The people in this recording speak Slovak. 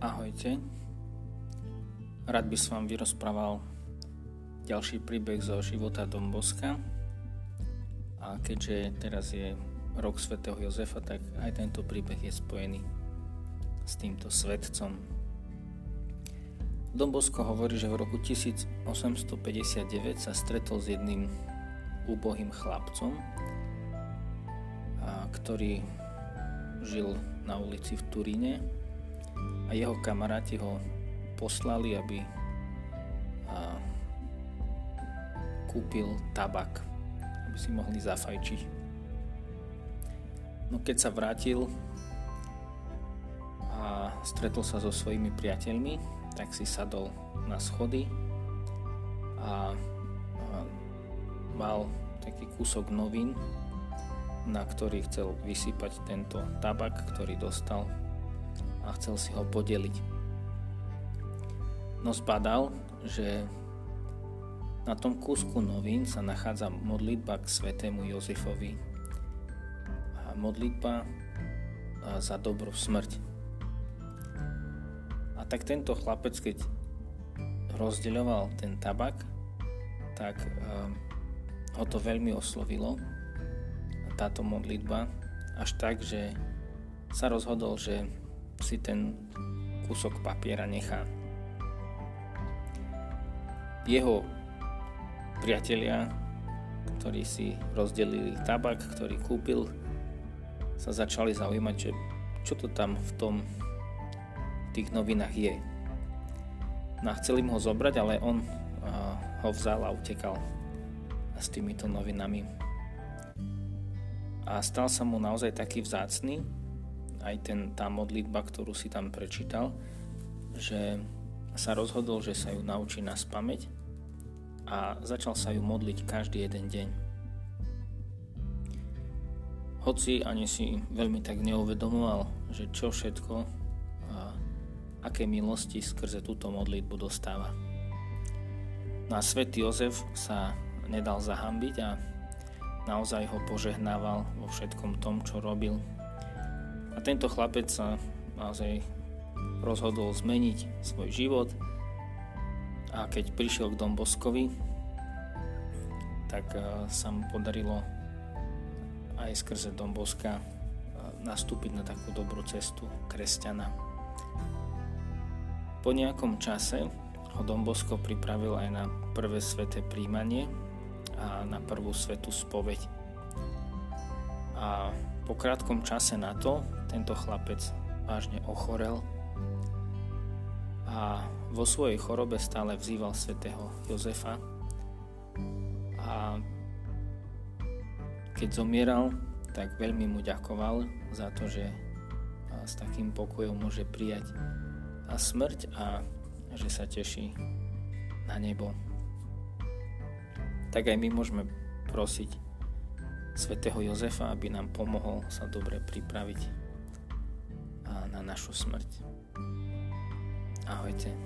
Ahojte. Rád by som vám vyrozprával ďalší príbeh zo života Domboska. A keďže teraz je rok svätého Jozefa, tak aj tento príbeh je spojený s týmto svetcom. Dombosko hovorí, že v roku 1859 sa stretol s jedným úbohým chlapcom, ktorý žil na ulici v Turíne a jeho kamaráti ho poslali, aby kúpil tabak, aby si mohli zafajčiť. No keď sa vrátil a stretol sa so svojimi priateľmi, tak si sadol na schody a, mal taký kúsok novín, na ktorý chcel vysypať tento tabak, ktorý dostal a chcel si ho podeliť. No zbadal, že na tom kúsku novín sa nachádza modlitba k svetému Jozefovi a modlitba za dobrú smrť. A tak tento chlapec, keď rozdeľoval ten tabak, tak ho to veľmi oslovilo, táto modlitba, až tak, že sa rozhodol, že si ten kúsok papiera nechá. Jeho priatelia, ktorí si rozdelili tabak, ktorý kúpil, sa začali zaujímať, že čo to tam v tom v tých novinách je. No a chceli mu ho zobrať, ale on ho vzal a utekal s týmito novinami. A stal sa mu naozaj taký vzácný, aj ten, tá modlitba, ktorú si tam prečítal, že sa rozhodol, že sa ju naučí na spameť a začal sa ju modliť každý jeden deň. Hoci ani si veľmi tak neuvedomoval, že čo všetko a aké milosti skrze túto modlitbu dostáva. No a svätý Jozef sa nedal zahambiť a naozaj ho požehnával vo všetkom tom, čo robil. A tento chlapec sa naozaj rozhodol zmeniť svoj život. A keď prišiel k Domboskovi, tak eh, sa mu podarilo aj skrze Domboska eh, nastúpiť na takú dobrú cestu kresťana. Po nejakom čase ho Dombosko pripravil aj na prvé sveté príjmanie a na prvú svetú spoveď. A po krátkom čase na to tento chlapec vážne ochorel a vo svojej chorobe stále vzýval svätého Jozefa a keď zomieral, tak veľmi mu ďakoval za to, že s takým pokojom môže prijať a smrť a že sa teší na nebo. Tak aj my môžeme prosiť svätého Jozefa, aby nám pomohol sa dobre pripraviť na našu smrť. Ahojte.